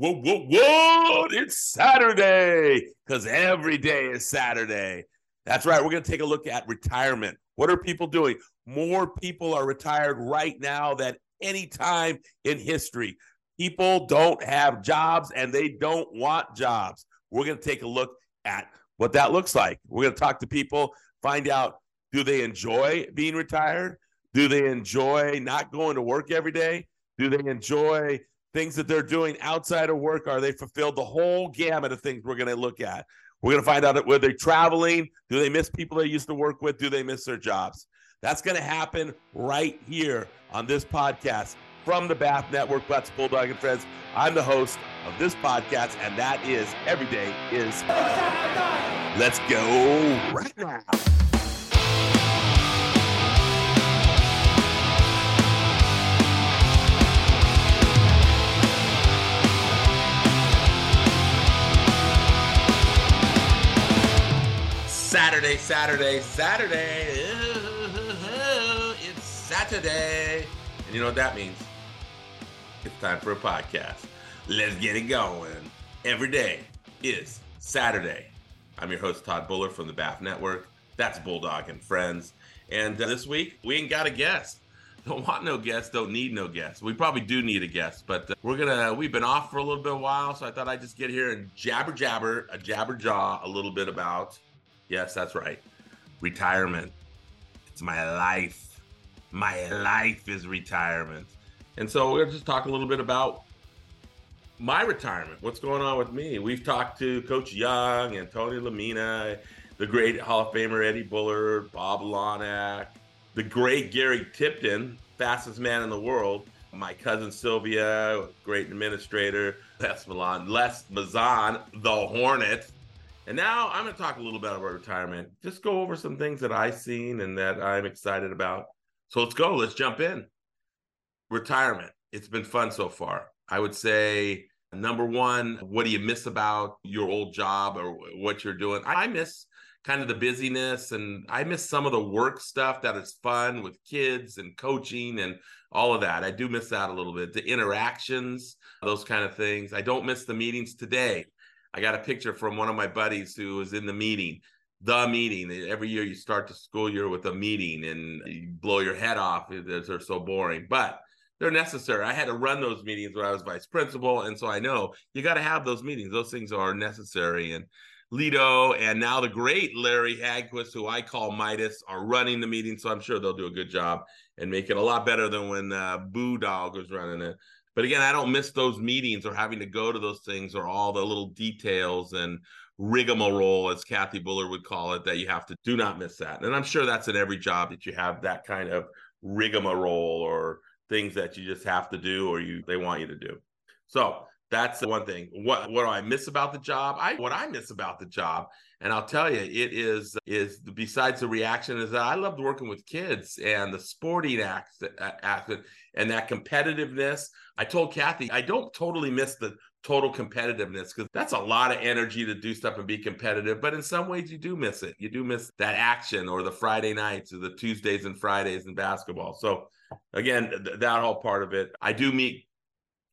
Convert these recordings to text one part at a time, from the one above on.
Whoa, whoa, whoa! It's Saturday because every day is Saturday. That's right. We're going to take a look at retirement. What are people doing? More people are retired right now than any time in history. People don't have jobs and they don't want jobs. We're going to take a look at what that looks like. We're going to talk to people, find out do they enjoy being retired? Do they enjoy not going to work every day? Do they enjoy things that they're doing outside of work? Are they fulfilled the whole gamut of things we're going to look at? We're going to find out whether they're traveling. Do they miss people they used to work with? Do they miss their jobs? That's going to happen right here on this podcast from the Bath Network. That's Bulldog and Friends. I'm the host of this podcast, and that is Every Day is. Let's go right now. Saturday, Saturday, Saturday. It's Saturday. And you know what that means? It's time for a podcast. Let's get it going. Every day is Saturday. I'm your host, Todd Buller from the Bath Network. That's Bulldog and Friends. And uh, this week, we ain't got a guest. Don't want no guest, don't need no guest. We probably do need a guest, but uh, we're gonna, we've been off for a little bit of while, so I thought I'd just get here and jabber jabber, a jabber jaw a little bit about Yes, that's right. Retirement. It's my life. My life is retirement. And so we're just talk a little bit about my retirement. What's going on with me? We've talked to Coach Young and Tony Lamina, the great Hall of Famer Eddie Buller, Bob Lonack, the great Gary Tipton, fastest man in the world. My cousin Sylvia, great administrator, Les Milan, Les Mazan, the Hornet, and now I'm going to talk a little bit about retirement. Just go over some things that I've seen and that I'm excited about. So let's go. Let's jump in. Retirement. It's been fun so far. I would say number one, what do you miss about your old job or what you're doing? I miss kind of the busyness and I miss some of the work stuff that is fun with kids and coaching and all of that. I do miss that a little bit. The interactions, those kind of things. I don't miss the meetings today. I got a picture from one of my buddies who was in the meeting. The meeting. Every year you start the school year with a meeting and you blow your head off. They're so boring, but they're necessary. I had to run those meetings when I was vice principal. And so I know you got to have those meetings. Those things are necessary. And Lido and now the great Larry Hagquist, who I call Midas, are running the meeting. So I'm sure they'll do a good job and make it a lot better than when uh, Bulldog was running it. But again, I don't miss those meetings or having to go to those things or all the little details and rigmarole, as Kathy Buller would call it, that you have to do not miss that. And I'm sure that's in every job that you have that kind of rigmarole or things that you just have to do or you they want you to do. So that's the one thing. What what do I miss about the job? I what I miss about the job, and I'll tell you, it is is besides the reaction is that I loved working with kids and the sporting aspect uh, and that competitiveness. I told Kathy I don't totally miss the total competitiveness because that's a lot of energy to do stuff and be competitive. But in some ways, you do miss it. You do miss that action or the Friday nights or the Tuesdays and Fridays in basketball. So again, th- that whole part of it. I do meet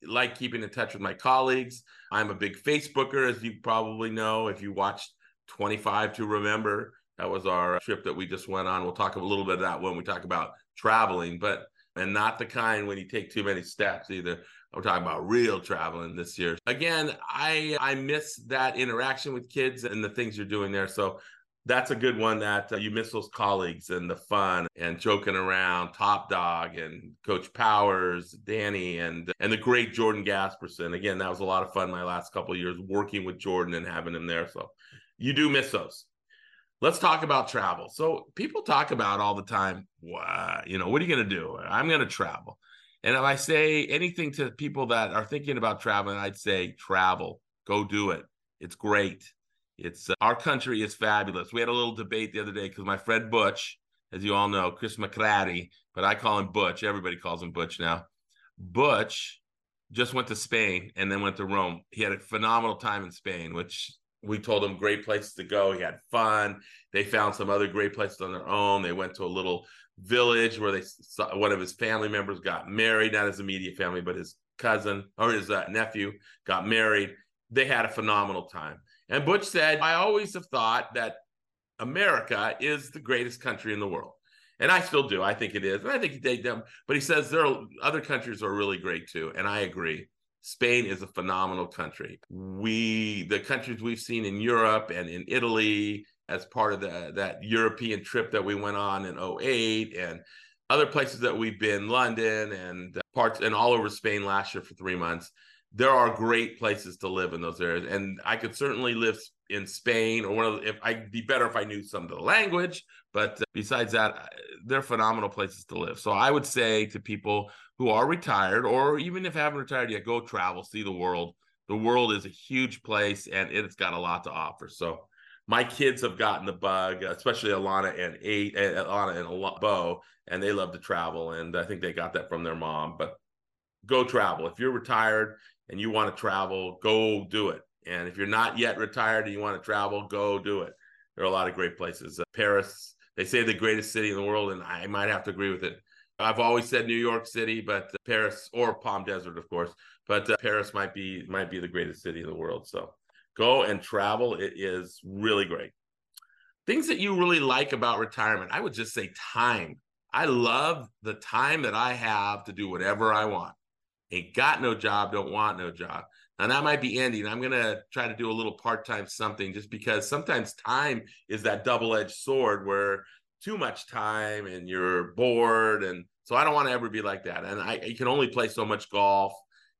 like keeping in touch with my colleagues. I'm a big Facebooker, as you probably know. If you watched 25 to Remember, that was our trip that we just went on. We'll talk a little bit of that when we talk about traveling, but and not the kind when you take too many steps either. I'm talking about real traveling this year. Again, I I miss that interaction with kids and the things you're doing there. So that's a good one that uh, you miss those colleagues and the fun and joking around top dog and coach powers danny and and the great jordan gasperson again that was a lot of fun my last couple years working with jordan and having him there so you do miss those let's talk about travel so people talk about all the time you know what are you going to do i'm going to travel and if i say anything to people that are thinking about traveling i'd say travel go do it it's great it's uh, our country is fabulous. We had a little debate the other day because my friend Butch, as you all know, Chris McCratty, but I call him Butch. Everybody calls him Butch now. Butch just went to Spain and then went to Rome. He had a phenomenal time in Spain, which we told him great places to go. He had fun. They found some other great places on their own. They went to a little village where they saw one of his family members got married, not his immediate family, but his cousin or his uh, nephew got married. They had a phenomenal time. And Butch said, I always have thought that America is the greatest country in the world. And I still do. I think it is. And I think they them. But he says there are other countries are really great too. And I agree. Spain is a phenomenal country. We the countries we've seen in Europe and in Italy as part of the that European trip that we went on in 08 and other places that we've been, London and uh, parts and all over Spain last year for three months. There are great places to live in those areas, and I could certainly live in Spain or one of the, if I'd be better if I knew some of the language. But uh, besides that, they're phenomenal places to live. So I would say to people who are retired, or even if haven't retired yet, go travel, see the world. The world is a huge place, and it's got a lot to offer. So my kids have gotten the bug, especially Alana and eight, Alana and Bo, and they love to travel. And I think they got that from their mom. But go travel. If you're retired and you want to travel, go do it. And if you're not yet retired and you want to travel, go do it. There are a lot of great places. Uh, Paris, they say the greatest city in the world, and I might have to agree with it. I've always said New York City, but uh, Paris or Palm Desert, of course, but uh, Paris might be might be the greatest city in the world. So go and travel. It is really great. Things that you really like about retirement, I would just say time. I love the time that I have to do whatever I want. Ain't got no job, don't want no job. Now that might be ending. I'm gonna try to do a little part-time something just because sometimes time is that double-edged sword where too much time and you're bored. And so I don't want to ever be like that. And I, I can only play so much golf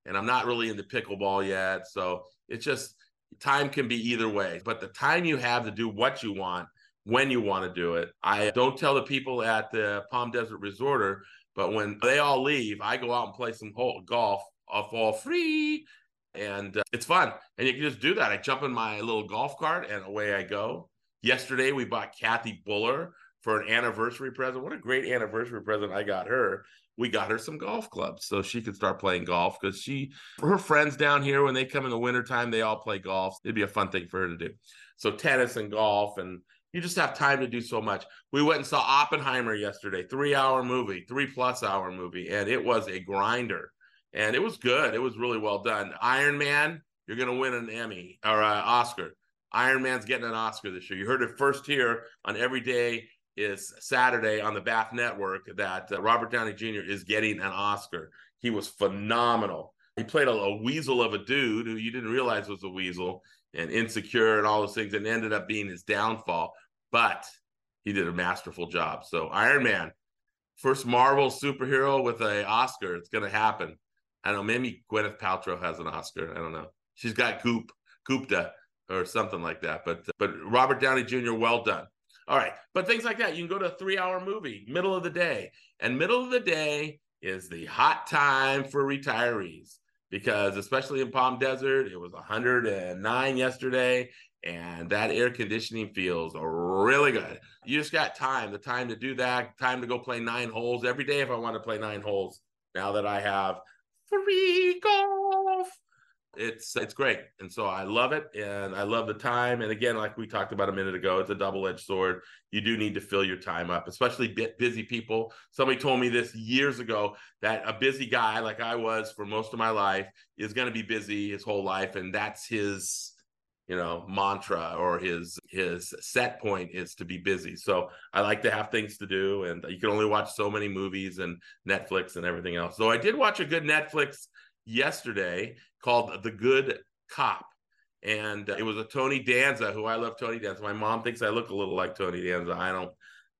and I'm not really into pickleball yet. So it's just time can be either way, but the time you have to do what you want when you want to do it. I don't tell the people at the Palm Desert Resorter, but when they all leave, I go out and play some golf uh, off all free. And uh, it's fun. And you can just do that. I jump in my little golf cart and away I go. Yesterday, we bought Kathy Buller for an anniversary present. What a great anniversary present I got her we got her some golf clubs so she could start playing golf because she her friends down here when they come in the wintertime they all play golf it'd be a fun thing for her to do so tennis and golf and you just have time to do so much we went and saw oppenheimer yesterday three hour movie three plus hour movie and it was a grinder and it was good it was really well done iron man you're going to win an emmy or an oscar iron man's getting an oscar this year you heard it first here on every day is Saturday on the Bath Network that uh, Robert Downey Jr. is getting an Oscar. He was phenomenal. He played a, a, weasel of a dude who you didn't realize was a weasel and insecure and all those things, and ended up being his downfall. But he did a masterful job. So Iron Man, first Marvel superhero with a Oscar. It's going to happen. I don't know. Maybe Gwyneth Paltrow has an Oscar. I don't know. She's got Goop, Gupta, or something like that. But but Robert Downey Jr. Well done. All right. But things like that, you can go to a three hour movie, middle of the day. And middle of the day is the hot time for retirees because, especially in Palm Desert, it was 109 yesterday. And that air conditioning feels really good. You just got time, the time to do that, time to go play nine holes every day if I want to play nine holes. Now that I have free golf. It's it's great. And so i love it and i love the time. And again like we talked about a minute ago it's a double-edged sword. You do need to fill your time up especially busy people. Somebody told me this years ago that a busy guy like i was for most of my life is going to be busy his whole life and that's his you know mantra or his his set point is to be busy so i like to have things to do and you can only watch so many movies and netflix and everything else so i did watch a good netflix yesterday called The Good Cop. And it was a Tony Danza, who I love Tony Danza. My mom thinks I look a little like Tony Danza. I don't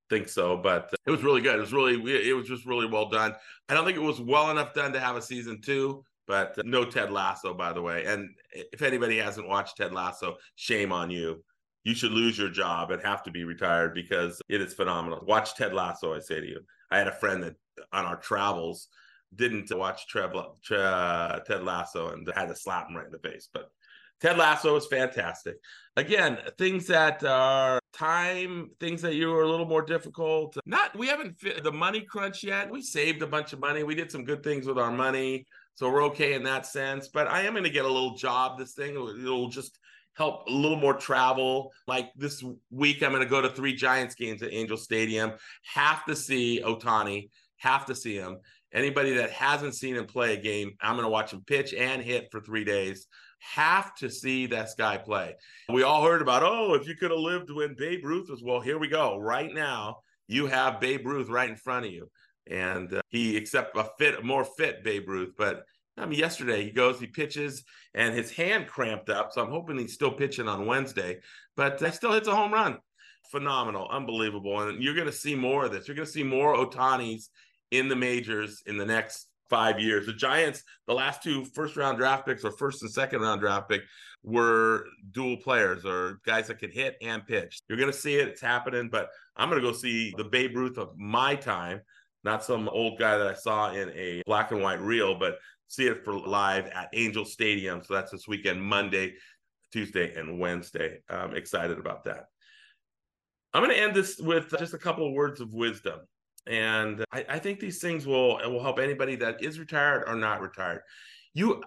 think so, but it was really good. It was really, it was just really well done. I don't think it was well enough done to have a season two, but no Ted Lasso, by the way. And if anybody hasn't watched Ted Lasso, shame on you. You should lose your job and have to be retired because it is phenomenal. Watch Ted Lasso, I say to you. I had a friend that on our travels didn't watch Trev, Tre, Ted Lasso and had to slap him right in the face. But Ted Lasso is fantastic. Again, things that are time, things that you are a little more difficult. Not we haven't fit the money crunch yet. We saved a bunch of money. We did some good things with our money, so we're okay in that sense. But I am going to get a little job. This thing it'll just help a little more travel. Like this week, I'm going to go to three Giants games at Angel Stadium. Have to see Otani, have to see him. Anybody that hasn't seen him play a game, I'm going to watch him pitch and hit for three days. Have to see this guy play. We all heard about, oh, if you could have lived when Babe Ruth was, well, here we go. Right now, you have Babe Ruth right in front of you. And uh, he, except a fit, more fit Babe Ruth, but I mean, yesterday he goes, he pitches, and his hand cramped up. So I'm hoping he's still pitching on Wednesday, but he still hits a home run. Phenomenal, unbelievable. And you're going to see more of this. You're going to see more Otanis in the majors in the next five years. The Giants, the last two first round draft picks or first and second round draft pick were dual players or guys that could hit and pitch. You're going to see it. It's happening, but I'm going to go see the Babe Ruth of my time, not some old guy that I saw in a black and white reel, but see it for live at Angel Stadium. So that's this weekend, Monday, Tuesday, and Wednesday. I'm excited about that. I'm going to end this with just a couple of words of wisdom. And I, I think these things will will help anybody that is retired or not retired. You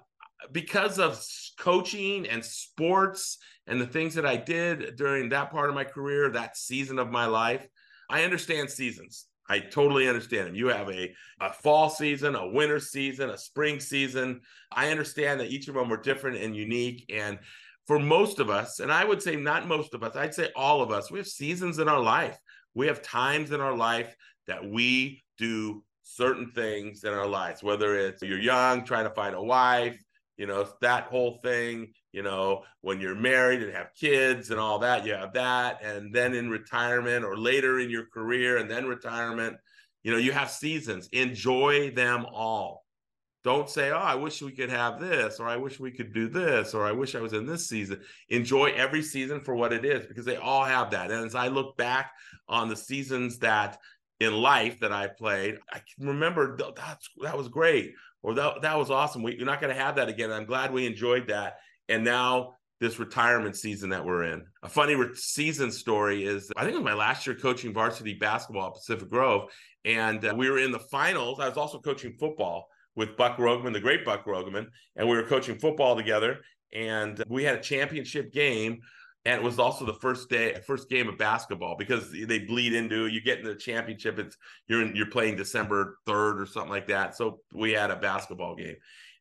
because of coaching and sports and the things that I did during that part of my career, that season of my life, I understand seasons. I totally understand them. You have a, a fall season, a winter season, a spring season. I understand that each of them were different and unique. And for most of us, and I would say not most of us, I'd say all of us, we have seasons in our life. We have times in our life that we do certain things in our lives, whether it's you're young, trying to find a wife, you know, that whole thing, you know, when you're married and have kids and all that, you have that. And then in retirement or later in your career and then retirement, you know, you have seasons. Enjoy them all. Don't say, oh, I wish we could have this, or I wish we could do this, or I wish I was in this season. Enjoy every season for what it is because they all have that. And as I look back on the seasons that in life that I played, I can remember that's that was great or that that was awesome. We, you're not going to have that again. I'm glad we enjoyed that. And now this retirement season that we're in. A funny re- season story is I think it was my last year coaching varsity basketball at Pacific Grove, and uh, we were in the finals. I was also coaching football with Buck Rogeman, the great Buck Rogeman, and we were coaching football together. And we had a championship game and it was also the first day first game of basketball because they bleed into you get in the championship it's you're in, you're playing december 3rd or something like that so we had a basketball game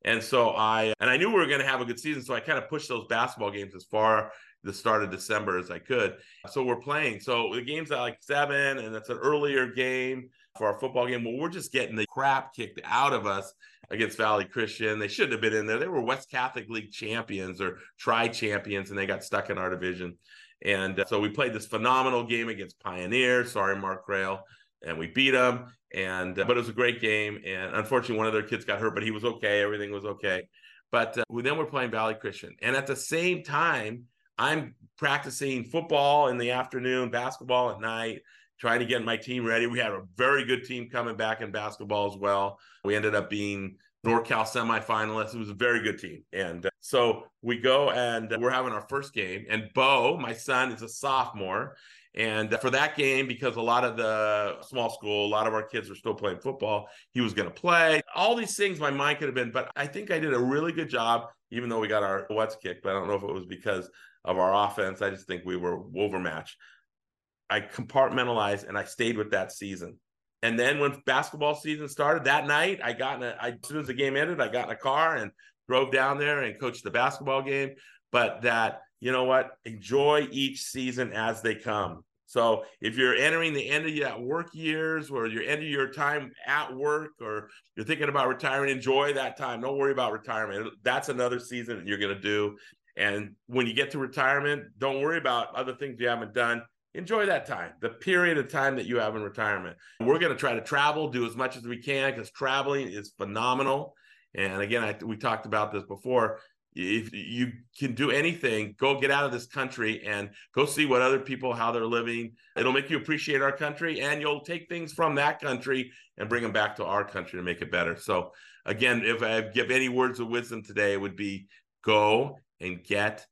and so i and i knew we were going to have a good season so i kind of pushed those basketball games as far the start of december as i could so we're playing so the game's at like seven and it's an earlier game for our football game well we're just getting the crap kicked out of us against Valley Christian. They shouldn't have been in there. They were West Catholic League champions or tri champions, and they got stuck in our division. And uh, so we played this phenomenal game against Pioneer. Sorry, Mark Crail. And we beat them. And uh, but it was a great game. And unfortunately, one of their kids got hurt, but he was okay. Everything was okay. But uh, then we're playing Valley Christian. And at the same time, I'm practicing football in the afternoon, basketball at night trying to get my team ready. We had a very good team coming back in basketball as well. We ended up being NorCal semifinalists. It was a very good team. And uh, so we go and we're having our first game. And Bo, my son, is a sophomore. And for that game, because a lot of the small school, a lot of our kids were still playing football, he was going to play. All these things my mind could have been, but I think I did a really good job, even though we got our what's kicked. But I don't know if it was because of our offense. I just think we were overmatched. I compartmentalized and I stayed with that season. And then when basketball season started that night, I got in a, I, as soon as the game ended, I got in a car and drove down there and coached the basketball game. But that, you know what, enjoy each season as they come. So if you're entering the end of your work years or you're ending your time at work or you're thinking about retiring, enjoy that time. Don't worry about retirement. That's another season that you're going to do. And when you get to retirement, don't worry about other things you haven't done enjoy that time, the period of time that you have in retirement. We're going to try to travel, do as much as we can because traveling is phenomenal. And again, I, we talked about this before. If you can do anything, go get out of this country and go see what other people how they're living. It'll make you appreciate our country, and you'll take things from that country and bring them back to our country to make it better. So, again, if I give any words of wisdom today, it would be go and get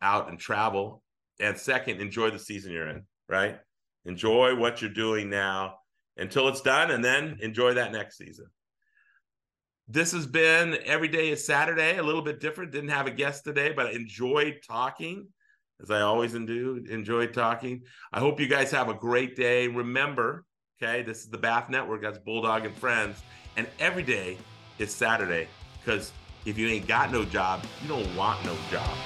out and travel and second, enjoy the season you're in, right? Enjoy what you're doing now until it's done, and then enjoy that next season. This has been every day is Saturday, a little bit different. Didn't have a guest today, but I enjoyed talking, as I always do. Enjoyed talking. I hope you guys have a great day. Remember, okay, this is the Bath Network. That's Bulldog and Friends. And every day is Saturday because if you ain't got no job, you don't want no job.